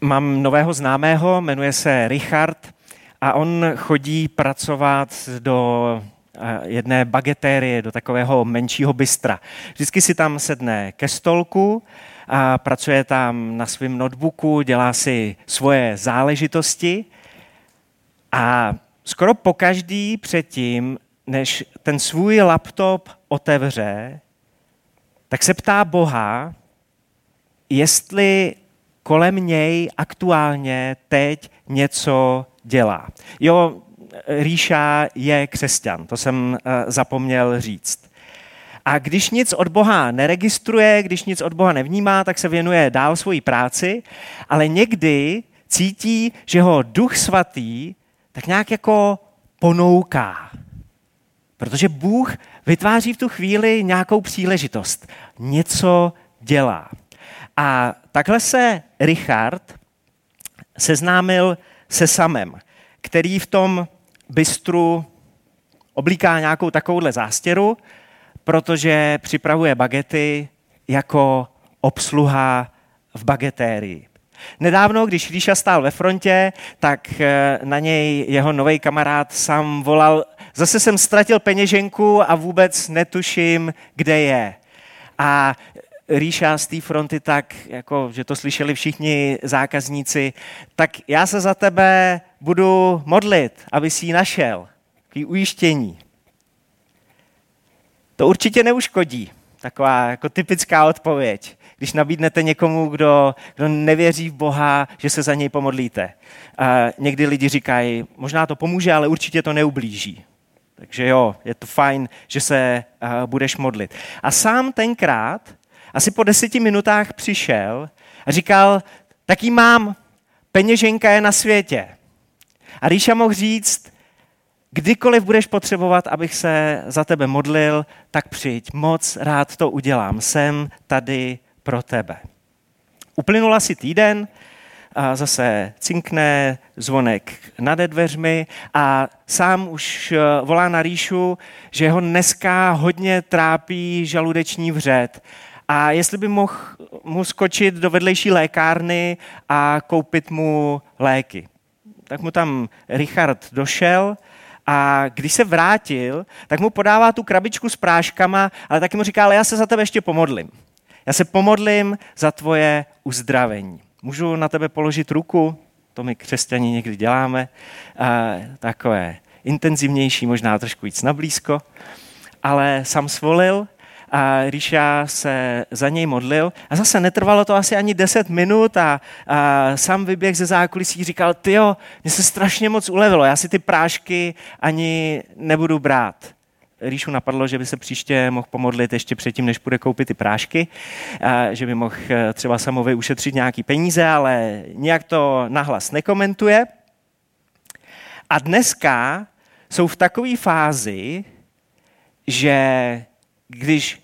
mám nového známého, jmenuje se Richard a on chodí pracovat do eh, jedné bagetérie, do takového menšího bystra. Vždycky si tam sedne ke stolku a pracuje tam na svém notebooku, dělá si svoje záležitosti a skoro pokaždý předtím, než ten svůj laptop otevře, tak se ptá Boha, jestli kolem něj aktuálně teď něco dělá. Jo, Ríša je křesťan, to jsem eh, zapomněl říct. A když nic od Boha neregistruje, když nic od Boha nevnímá, tak se věnuje dál svoji práci, ale někdy cítí, že ho duch svatý tak nějak jako ponouká. Protože Bůh vytváří v tu chvíli nějakou příležitost. Něco dělá. A takhle se Richard seznámil se samem, který v tom bystru oblíká nějakou takovouhle zástěru, protože připravuje bagety jako obsluha v bagetérii. Nedávno, když Ríša stál ve frontě, tak eh, na něj jeho nový kamarád sám volal, zase jsem ztratil peněženku a vůbec netuším, kde je. A Ríša z té fronty tak, jako, že to slyšeli všichni zákazníci, tak já se za tebe budu modlit, aby si ji našel. Takový ujištění. To určitě neuškodí. Taková jako typická odpověď. Když nabídnete někomu, kdo, kdo nevěří v Boha, že se za něj pomodlíte. A někdy lidi říkají, možná to pomůže, ale určitě to neublíží. Takže jo, je to fajn, že se uh, budeš modlit. A sám tenkrát, asi po deseti minutách přišel a říkal, taký mám, peněženka je na světě. A Ríša mohl říct, kdykoliv budeš potřebovat, abych se za tebe modlil, tak přijď, moc rád to udělám, jsem tady pro tebe. Uplynul asi týden, a zase cinkne zvonek nad dveřmi a sám už eh, volá na Ríšu, že ho dneska hodně trápí žaludeční vřet a jestli by mohl mu skočit do vedlejší lékárny a koupit mu léky. Tak mu tam Richard došel a když se vrátil, tak mu podává tu krabičku s práškama, ale taky mu říká, ale já se za tebe ještě pomodlím. Já se pomodlím za tvoje uzdravení. Můžu na tebe položit ruku? To my křesťani někdy děláme. A, takové intenzivnější, možná trošku víc nablízko. Ale sam svolil a Ríša se za něj modlil a zase netrvalo to asi ani 10 minut a, a sám vyběh ze zákulisí říkal, tyjo, mně se strašně moc ulevilo, já si ty prášky ani nebudu brát. Ríšu napadlo, že by se příště mohl pomodlit ještě předtím, než půjde koupit ty prášky, že by mohl eh, třeba samově ušetřit nějaký peníze, ale nějak to nahlas nekomentuje. A dneska jsou v takové fázi, že když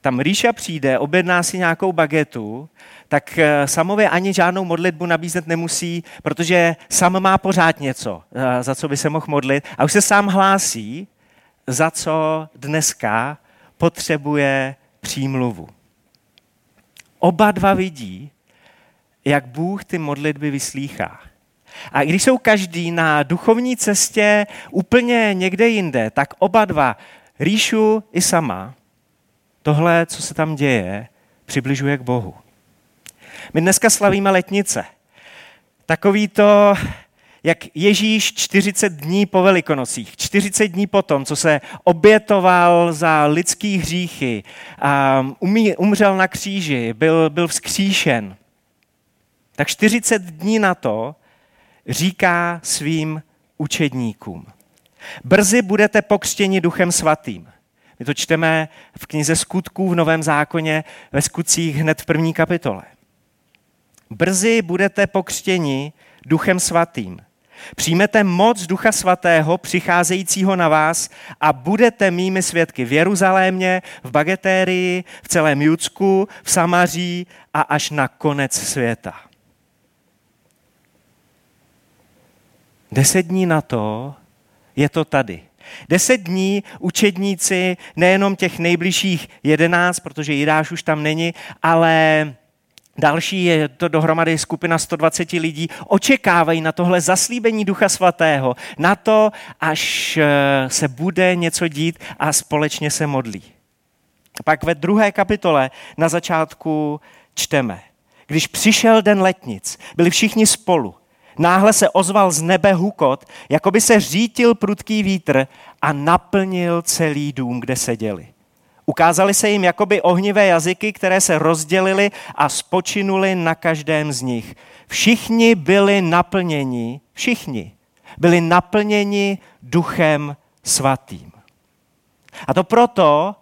tam Ríša přijde, objedná si nějakou bagetu, tak eh, samově ani žádnou modlitbu nabízet nemusí, protože sam má pořád něco, eh, za co by se mohl modlit. A už se sám hlásí, za co dneska potřebuje přímluvu. Oba dva vidí, jak Bůh ty modlitby vyslýchá. A když jsou každý na duchovní cestě úplně někde jinde, tak oba dva, Ríšu i sama, tohle, co se tam děje, přibližuje k Bohu. My dneska slavíme letnice. Takový to jak Ježíš 40 dní po Velikonocích, 40 dní potom, co se obětoval za lidský hříchy, a umřel na kříži, byl, byl vzkříšen, tak 40 dní na to říká svým učedníkům. Brzy budete pokřtěni duchem svatým. My to čteme v knize skutků v Novém zákoně ve skutcích hned v první kapitole. Brzy budete pokřtěni duchem svatým. Přijmete moc Ducha Svatého přicházejícího na vás a budete mými svědky v Jeruzalémě, v Bagetérii, v celém Judsku, v Samaří a až na konec světa. Deset dní na to je to tady. Deset dní učedníci, nejenom těch nejbližších jedenáct, protože Jidáš už tam není, ale Další je to dohromady skupina 120 lidí, očekávají na tohle zaslíbení Ducha Svatého, na to, až eh, se bude něco dít a společně se modlí. Pak ve druhé kapitole na začátku čteme. Když přišel den letnic, byli všichni spolu. Náhle se ozval z nebe hukot, jako by se řítil prudký vítr a naplnil celý dům, kde seděli. Ukázali se jim jakoby ohnivé jazyky, které se rozdělily a spočinuli na každém z nich. Všichni byli naplněni, všichni byli naplněni duchem svatým. A to proto,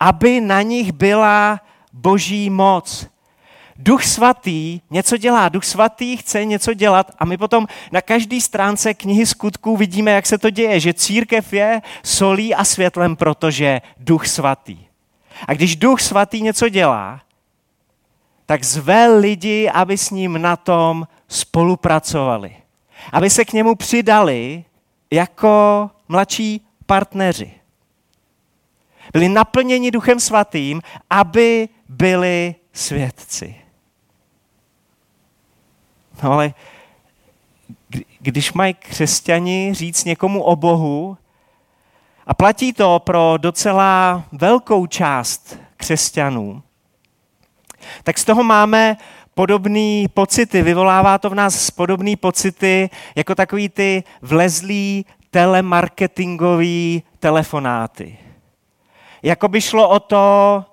aby na nich byla boží moc. Duch svatý něco dělá, duch svatý chce něco dělat a my potom na každé stránce knihy skutků vidíme, jak se to děje, že církev je solí a světlem, protože duch svatý. A když duch svatý něco dělá, tak zve lidi, aby s ním na tom spolupracovali. Aby se k němu přidali jako mladší partneři. Byli naplněni duchem svatým, aby byli svědci. No ale když mají křesťani říct někomu o Bohu, a platí to pro docela velkou část křesťanů, tak z toho máme podobné pocity, vyvolává to v nás podobné pocity, jako takový ty vlezlý telemarketingový telefonáty. Jako by šlo o to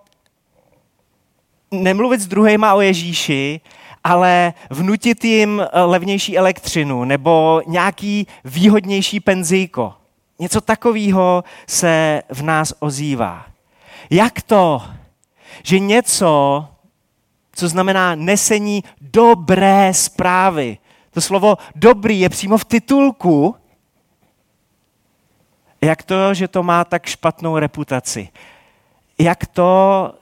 nemluvit s druhýma o Ježíši, ale vnutit jim levnější elektřinu nebo nějaký výhodnější penzíko. Něco takového se v nás ozývá. Jak to, že něco, co znamená nesení dobré zprávy, to slovo dobrý je přímo v titulku, jak to, že to má tak špatnou reputaci? Jak to,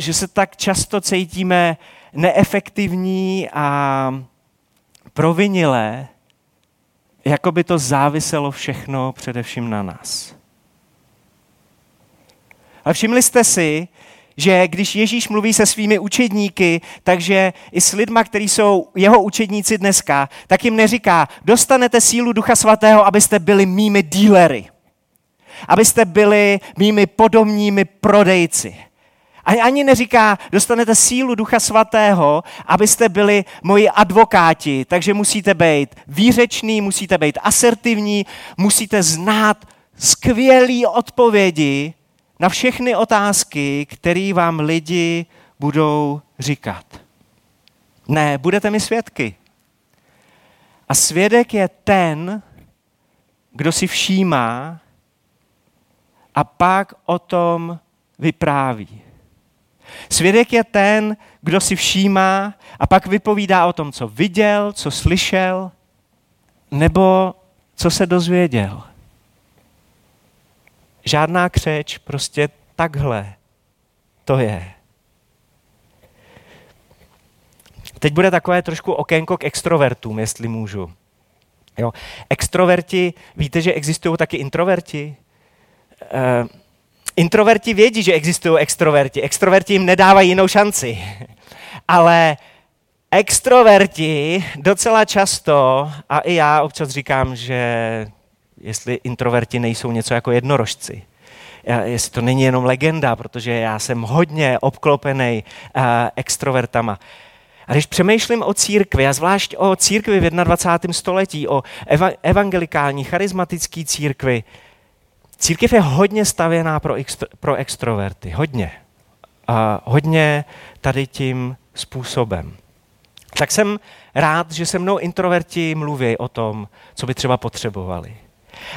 že se tak často cítíme neefektivní a provinilé, jako by to záviselo všechno především na nás. Ale všimli jste si, že když Ježíš mluví se svými učedníky, takže i s lidma, kteří jsou jeho učedníci dneska, tak jim neříká, dostanete sílu Ducha Svatého, abyste byli mými dílery. Abyste byli mými podomními prodejci. A ani neříká, dostanete sílu Ducha Svatého, abyste byli moji advokáti, takže musíte být výřečný, musíte být asertivní, musíte znát skvělé odpovědi na všechny otázky, které vám lidi budou říkat. Ne, budete mi svědky. A svědek je ten, kdo si všímá a pak o tom vypráví. Svědek je ten, kdo si všímá a pak vypovídá o tom, co viděl, co slyšel, nebo co se dozvěděl. Žádná křeč, prostě takhle to je. Teď bude takové trošku okénko k extrovertům, jestli můžu. Jo. Extroverti, víte, že existují taky introverti? Uh, Introverti vědí, že existují extroverti. Extroverti jim nedávají jinou šanci. Ale extroverti docela často, a i já občas říkám, že jestli introverti nejsou něco jako jednorožci. Jestli to není jenom legenda, protože já jsem hodně obklopený uh, extrovertama. A když přemýšlím o církvi, a zvlášť o církvi v 21. století, o eva- evangelikální, charismatické církvi, Církev je hodně stavěná pro, extro, pro extroverty, hodně. A hodně tady tím způsobem. Tak jsem rád, že se mnou introverti mluví o tom, co by třeba potřebovali.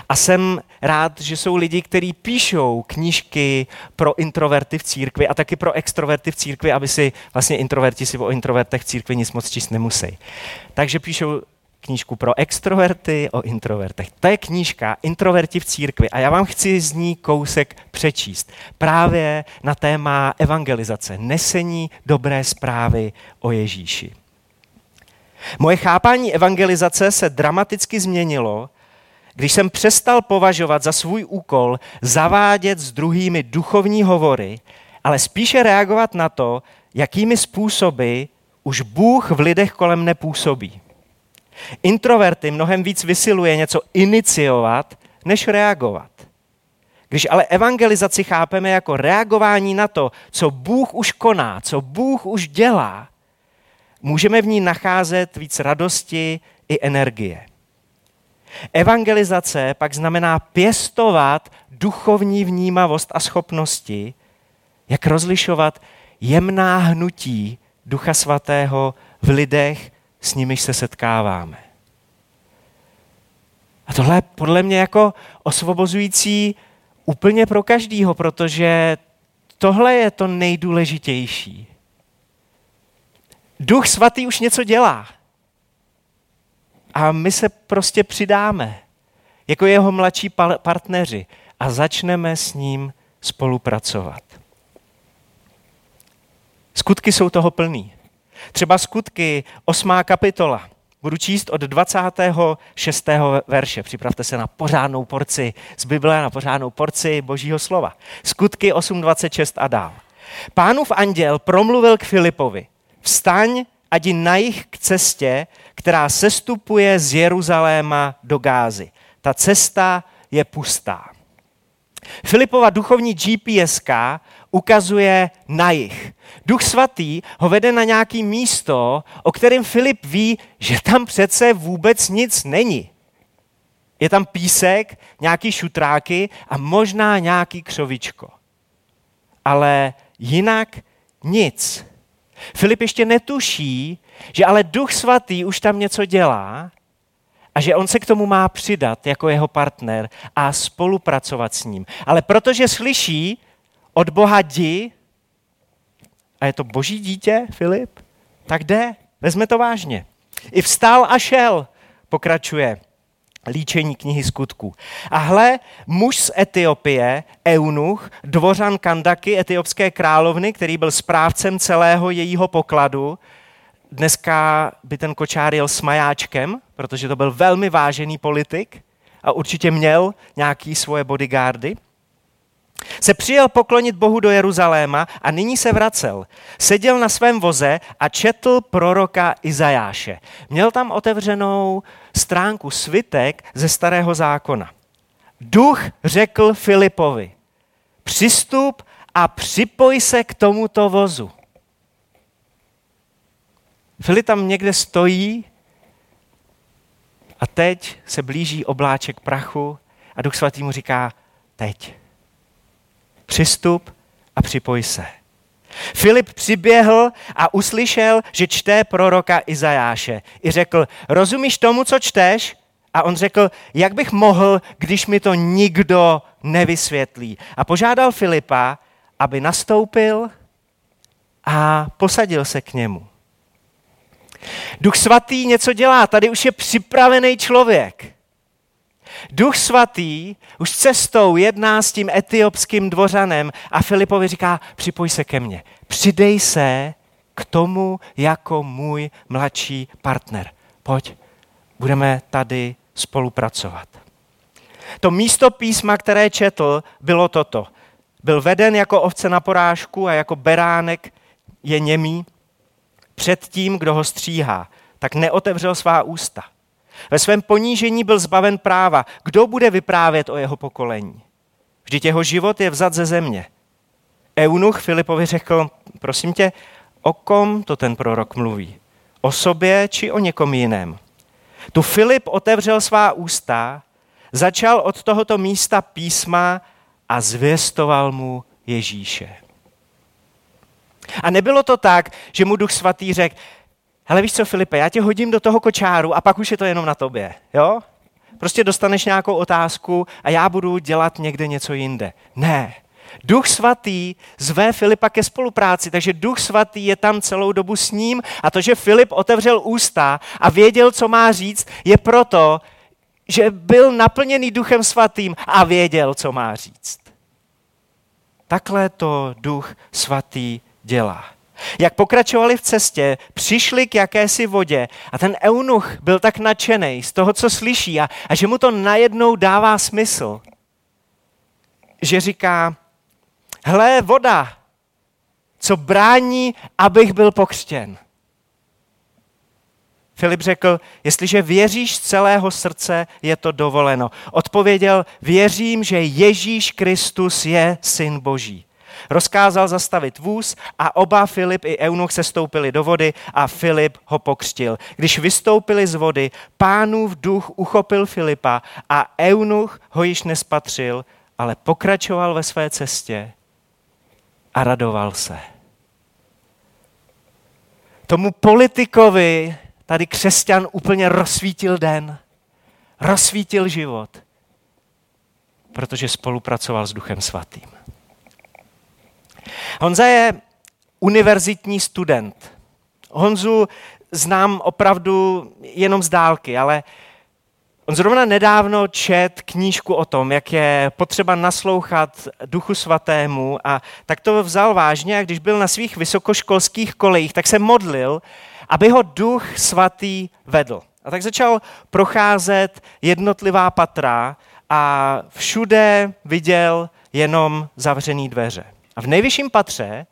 A jsem rád, že jsou lidi, kteří píšou knížky pro introverty v církvi a taky pro extroverty v církvi, aby si vlastně introverti si o introvertech v církvi nic moc číst nemusí. Takže píšou knížku pro extroverty o introvertech. To je knížka Introverti v církvi a já vám chci z ní kousek přečíst. Právě na téma evangelizace, nesení dobré zprávy o Ježíši. Moje chápání evangelizace se dramaticky změnilo, když jsem přestal považovat za svůj úkol zavádět s druhými duchovní hovory, ale spíše reagovat na to, jakými způsoby už Bůh v lidech kolem nepůsobí. Introverty mnohem víc vysiluje něco iniciovat, než reagovat. Když ale evangelizaci chápeme jako reagování na to, co Bůh už koná, co Bůh už dělá, můžeme v ní nacházet víc radosti i energie. Evangelizace pak znamená pěstovat duchovní vnímavost a schopnosti, jak rozlišovat jemná hnutí Ducha Svatého v lidech, s nimiž se setkáváme. A tohle je podle mě jako osvobozující úplně pro každýho, protože tohle je to nejdůležitější. Duch svatý už něco dělá. A my se prostě přidáme jako jeho mladší partneři a začneme s ním spolupracovat. Skutky jsou toho plný. Třeba skutky, osmá kapitola. Budu číst od 26. verše. Připravte se na pořádnou porci z Bible, na pořádnou porci Božího slova. Skutky 8.26 a dál. Pánův anděl promluvil k Filipovi. Vstaň a jdi na jich k cestě, která sestupuje z Jeruzaléma do Gázy. Ta cesta je pustá. Filipova duchovní GPSK ukazuje na jich. Duch svatý ho vede na nějaký místo, o kterém Filip ví, že tam přece vůbec nic není. Je tam písek, nějaký šutráky a možná nějaký křovičko. Ale jinak nic. Filip ještě netuší, že ale Duch Svatý už tam něco dělá a že on se k tomu má přidat jako jeho partner a spolupracovat s ním. Ale protože slyší od Boha jdi, a je to boží dítě, Filip, tak jde, vezme to vážně. I vstál a šel, pokračuje líčení knihy skutků. A hle, muž z Etiopie, Eunuch, dvořan Kandaky, etiopské královny, který byl správcem celého jejího pokladu, dneska by ten kočár jel s majáčkem, protože to byl velmi vážený politik a určitě měl nějaký svoje bodyguardy, se přijel poklonit Bohu do Jeruzaléma a nyní se vracel. Seděl na svém voze a četl proroka Izajáše. Měl tam otevřenou stránku svitek ze starého zákona. Duch řekl Filipovi, přistup a připoj se k tomuto vozu. Filip tam někde stojí a teď se blíží obláček prachu a Duch Svatý mu říká, teď přistup a připoj se. Filip přiběhl a uslyšel, že čte proroka Izajáše. I řekl, rozumíš tomu, co čteš? A on řekl, jak bych mohl, když mi to nikdo nevysvětlí. A požádal Filipa, aby nastoupil a posadil se k němu. Duch svatý něco dělá, tady už je připravený člověk. Duch svatý už cestou jedná s tím etiopským dvořanem a Filipovi říká, připoj se ke mně, přidej se k tomu jako můj mladší partner. Pojď, budeme tady spolupracovat. To místo písma, které četl, bylo toto. Byl veden jako ovce na porážku a jako beránek je němý před tím, kdo ho stříhá, tak neotevřel svá ústa. Ve svém ponížení byl zbaven práva. Kdo bude vyprávět o jeho pokolení? Vždyť jeho život je vzat ze země. Eunuch Filipovi řekl, prosím tě, o kom to ten prorok mluví? O sobě či o někom jiném? Tu Filip otevřel svá ústa, začal od tohoto místa písma a zvěstoval mu Ježíše. A nebylo to tak, že mu duch svatý řekl, hele víš co Filipe, já tě hodím do toho kočáru a pak už je to jenom na tobě, jo? Prostě dostaneš nějakou otázku a já budu dělat někde něco jinde. Ne. Duch svatý zve Filipa ke spolupráci, takže duch svatý je tam celou dobu s ním a to, že Filip otevřel ústa a věděl, co má říct, je proto, že byl naplněný duchem svatým a věděl, co má říct. Takhle to duch svatý dělá. Jak pokračovali v cestě, přišli k jakési vodě a ten eunuch byl tak nadšený z toho, co slyší a, a že mu to najednou dává smysl. Že říká, hle, voda, co brání, abych byl pokřtěn. Filip řekl, jestliže věříš z celého srdce, je to dovoleno. Odpověděl, věřím, že Ježíš Kristus je syn Boží. Rozkázal zastavit vůz a oba Filip i Eunuch se stoupili do vody a Filip ho pokřtil. Když vystoupili z vody, pánův duch uchopil Filipa a Eunuch ho již nespatřil, ale pokračoval ve své cestě a radoval se. Tomu politikovi tady křesťan úplně rozsvítil den, rozsvítil život, protože spolupracoval s Duchem Svatým. Honza je univerzitní student. Honzu znám opravdu jenom z dálky, ale on zrovna nedávno čet knížku o tom, jak je potřeba naslouchat Duchu Svatému a tak to vzal vážně a když byl na svých vysokoškolských kolejích, tak se modlil, aby ho Duch Svatý vedl. A tak začal procházet jednotlivá patra a všude viděl jenom zavřené dveře. A v nejvyšším patře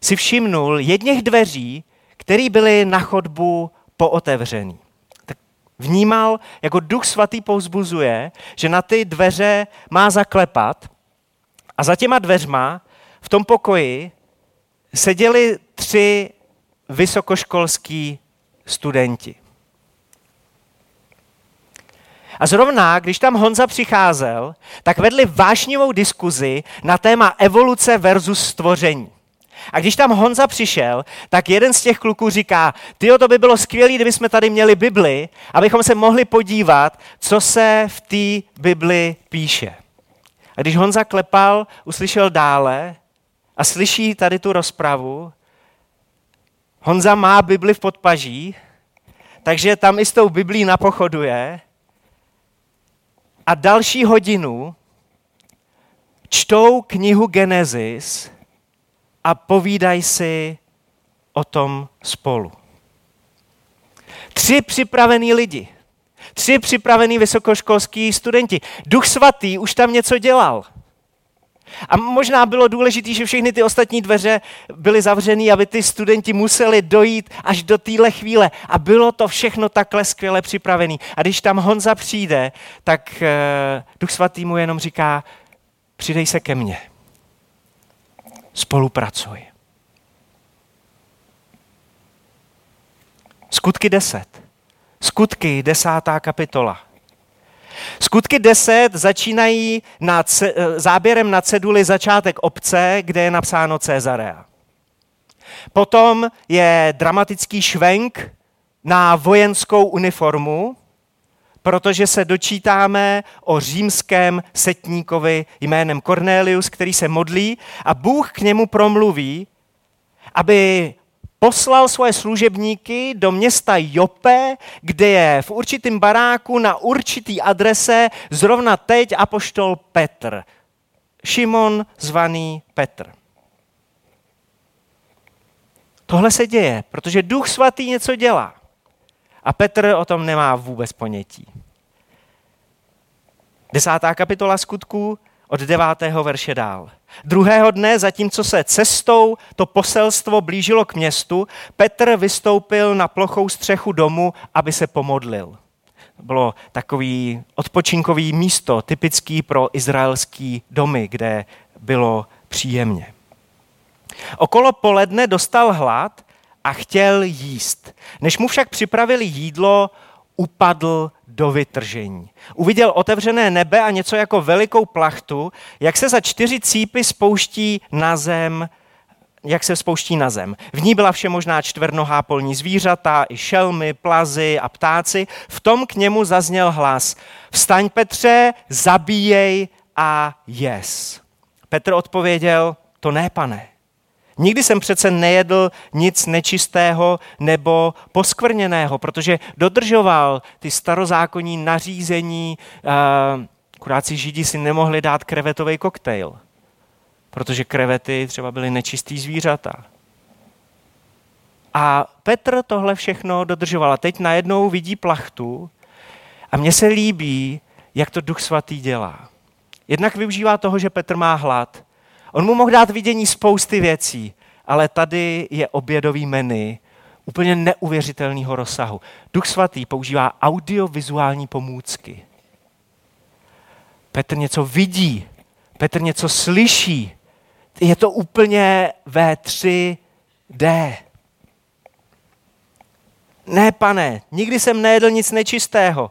si všimnul jedněch dveří, které byly na chodbu pootevřený. Tak vnímal, jako duch svatý pouzbuzuje, že na ty dveře má zaklepat a za těma dveřma v tom pokoji seděli tři vysokoškolský studenti. A zrovna, když tam Honza přicházel, tak vedli vášnivou diskuzi na téma evoluce versus stvoření. A když tam Honza přišel, tak jeden z těch kluků říká, ty to by bylo skvělé, kdyby jsme tady měli Bibli, abychom se mohli podívat, co se v té Bibli píše. A když Honza klepal, uslyšel dále a slyší tady tu rozpravu, Honza má Bibli v podpaží, takže tam i s tou Biblí napochoduje a další hodinu čtou knihu Genesis a povídají si o tom spolu. Tři připravení lidi, tři připravení vysokoškolský studenti. Duch svatý už tam něco dělal. A možná bylo důležité, že všechny ty ostatní dveře byly zavřené, aby ty studenti museli dojít až do téhle chvíle. A bylo to všechno takhle skvěle připravené. A když tam Honza přijde, tak uh, Duch Svatý mu jenom říká, přidej se ke mně. Spolupracuj. Skutky 10. Skutky, desátá kapitola. Skutky 10 začínají na záběrem na ceduli začátek obce, kde je napsáno Cezarea. Potom je dramatický švenk na vojenskou uniformu, protože se dočítáme o římském setníkovi jménem Cornelius, který se modlí a Bůh k němu promluví, aby poslal svoje služebníky do města Jope, kde je v určitém baráku na určitý adrese zrovna teď apoštol Petr. Šimon zvaný Petr. Tohle se děje, protože Duch Svatý něco dělá. A Petr o tom nemá vůbec ponětí. Desátá kapitola skutků od devátého verše dál. Druhého dne, zatímco se cestou to poselstvo blížilo k městu, Petr vystoupil na plochou střechu domu, aby se pomodlil. Bylo takový odpočinkový místo, typický pro izraelský domy, kde bylo příjemně. Okolo poledne dostal hlad a chtěl jíst. Než mu však připravili jídlo, upadl do vytržení. Uviděl otevřené nebe a něco jako velikou plachtu, jak se za čtyři cípy spouští na zem, jak se spouští na zem. V ní byla všemožná čtvernohá polní zvířata, i šelmy, plazy a ptáci. V tom k němu zazněl hlas. Vstaň Petře, zabíjej a jes. Petr odpověděl, to ne, pane. Nikdy jsem přece nejedl nic nečistého nebo poskvrněného, protože dodržoval ty starozákonní nařízení, akorát si židi si nemohli dát krevetový koktejl, protože krevety třeba byly nečistý zvířata. A Petr tohle všechno dodržoval. A teď najednou vidí plachtu a mně se líbí, jak to Duch Svatý dělá. Jednak využívá toho, že Petr má hlad, On mu mohl dát vidění spousty věcí, ale tady je obědový menu, úplně neuvěřitelného rozsahu. Duch svatý používá audiovizuální pomůcky. Petr něco vidí, Petr něco slyší. Je to úplně ve 3D. Ne, pane, nikdy jsem nejedl nic nečistého.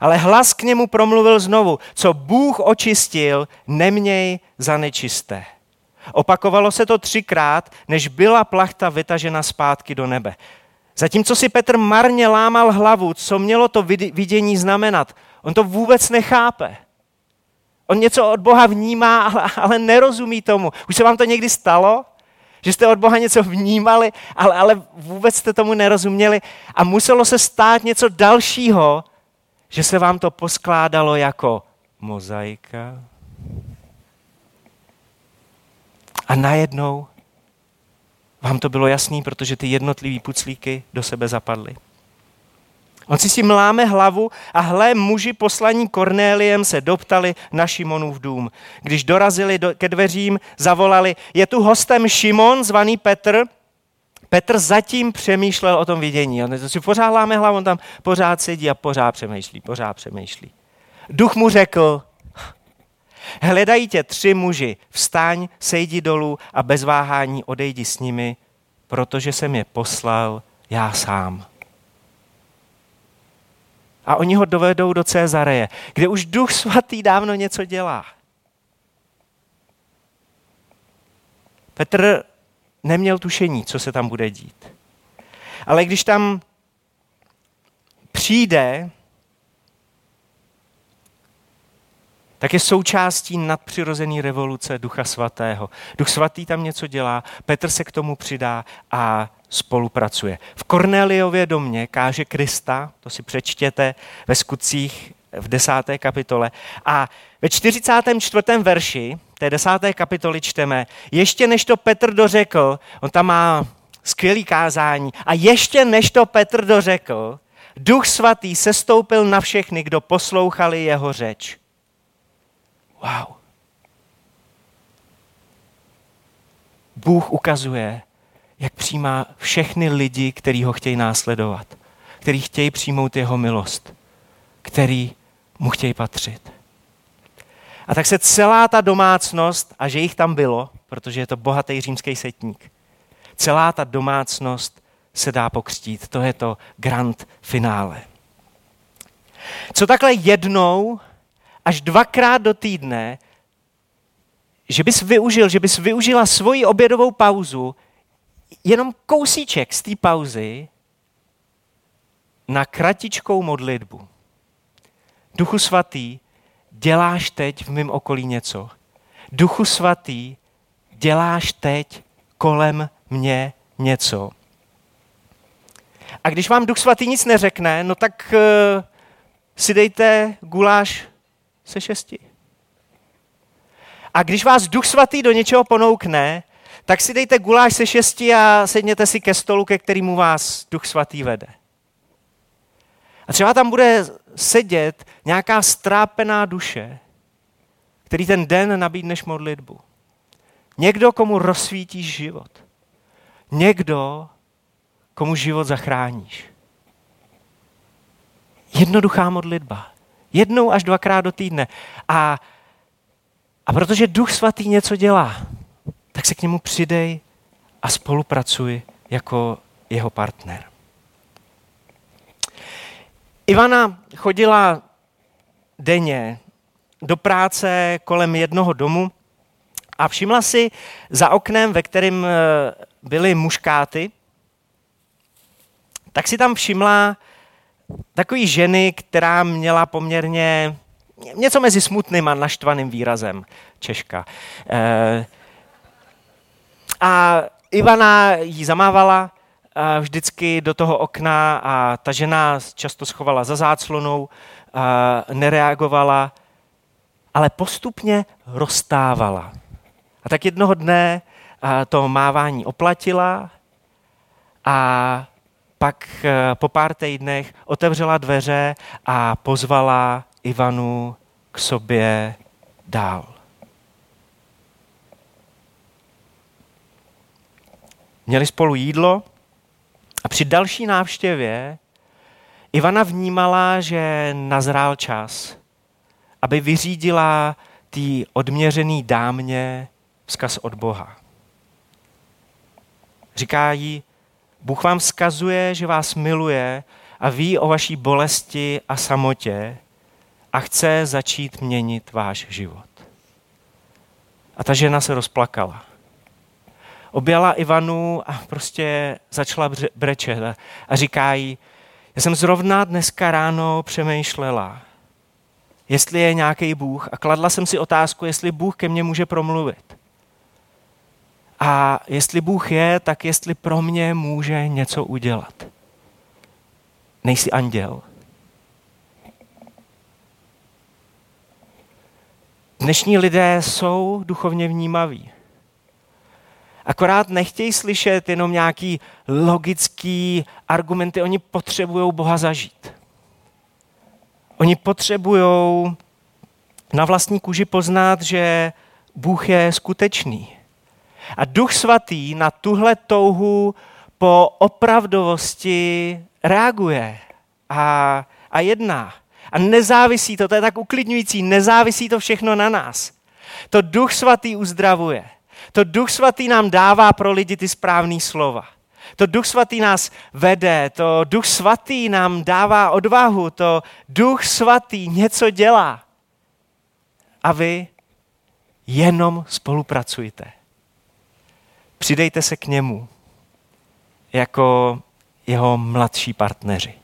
Ale hlas k němu promluvil znovu, co Bůh očistil, neměj za nečisté. Opakovalo se to třikrát, než byla plachta vytažena zpátky do nebe. Zatímco si Petr marně lámal hlavu, co mělo to vidění znamenat, on to vůbec nechápe. On něco od Boha vnímá, ale, nerozumí tomu. Už se vám to někdy stalo? Že jste od Boha něco vnímali, ale, ale vůbec jste tomu nerozuměli a muselo se stát něco dalšího, že se vám to poskládalo jako mozaika. A najednou vám to bylo jasný, protože ty jednotlivý puclíky do sebe zapadly. On si si mláme hlavu a hle, muži poslaní Kornéliem se doptali na Šimonův dům. Když dorazili do, ke dveřím, zavolali, je tu hostem Šimon, zvaný Petr. Petr zatím přemýšlel o tom vidění. On si pořád láme hlavu, on tam pořád sedí a pořád přemýšlí, pořád přemýšlí. Duch mu řekl, hledají tě tři muži, vstaň, sejdi dolů a bez váhání odejdi s nimi, protože jsem je poslal já sám a oni ho dovedou do Cezareje, kde už duch svatý dávno něco dělá. Petr neměl tušení, co se tam bude dít. Ale když tam přijde, tak je součástí nadpřirozené revoluce Ducha Svatého. Duch Svatý tam něco dělá, Petr se k tomu přidá a spolupracuje. V Kornéliově domě káže Krista, to si přečtěte ve skutcích v desáté kapitole. A ve 44. verši té desáté kapitoly čteme, ještě než to Petr dořekl, on tam má skvělý kázání, a ještě než to Petr dořekl, Duch svatý sestoupil na všechny, kdo poslouchali jeho řeč. Wow. Bůh ukazuje, jak přijímá všechny lidi, kteří ho chtějí následovat, kteří chtějí přijmout jeho milost, který mu chtějí patřit. A tak se celá ta domácnost, a že jich tam bylo, protože je to bohatý římský setník, celá ta domácnost se dá pokřtít. To je to grand finále. Co takhle jednou až dvakrát do týdne, že bys využil, že bys využila svoji obědovou pauzu jenom kousíček z té pauzy na kratičkou modlitbu. Duchu svatý, děláš teď v mém okolí něco. Duchu svatý, děláš teď kolem mě něco. A když vám Duch svatý nic neřekne, no tak uh, si dejte guláš se šesti. A když vás Duch svatý do něčeho ponoukne, tak si dejte guláš se šesti a sedněte si ke stolu, ke kterému vás Duch Svatý vede. A třeba tam bude sedět nějaká strápená duše, který ten den nabídneš modlitbu. Někdo, komu rozsvítíš život. Někdo, komu život zachráníš. Jednoduchá modlitba. Jednou až dvakrát do týdne. A, a protože Duch Svatý něco dělá, tak se k němu přidej a spolupracuj jako jeho partner. Ivana chodila denně do práce kolem jednoho domu a všimla si za oknem, ve kterém eh, byly muškáty, tak si tam všimla takový ženy, která měla poměrně něco mezi smutným a naštvaným výrazem Češka. E, a Ivana jí zamávala vždycky do toho okna a ta žena často schovala za záclonou, nereagovala, ale postupně rozstávala. A tak jednoho dne to mávání oplatila a pak e, po pár týdnech otevřela dveře a pozvala Ivanu k sobě dál. Měli spolu jídlo A při další návštěvě Ivana vnímala, že nazrál čas, aby vyřídila té odměřený dámě vzkaz od Boha. Říká jí, Bůh vám vzkazuje, že vás miluje a ví o vaší bolesti a samotě a chce začít měnit váš život. A ta žena se rozplakala. Objala Ivanu a prostě začala brečet a říká jí, já jsem zrovna dneska ráno přemýšlela, jestli je nějaký Bůh a kladla jsem si otázku, jestli Bůh ke mně může promluvit. A jestli Bůh je, tak jestli pro mě může něco udělat. Nejsi anděl. Dnešní lidé jsou duchovně vnímaví. Akorát nechtějí slyšet jenom nějaký logický argumenty, oni potřebují Boha zažít. Oni potřebují na vlastní kůži poznat, že Bůh je skutečný. A Duch Svatý na tuhle touhu po opravdovosti reaguje a, a jedná. A nezávisí to, to je tak uklidňující, nezávisí to všechno na nás. To Duch Svatý uzdravuje. To Duch Svatý nám dává pro lidi ty správné slova. To Duch Svatý nás vede, to Duch Svatý nám dává odvahu, to Duch Svatý něco dělá. A vy jenom spolupracujte. Přidejte se k němu jako jeho mladší partneři.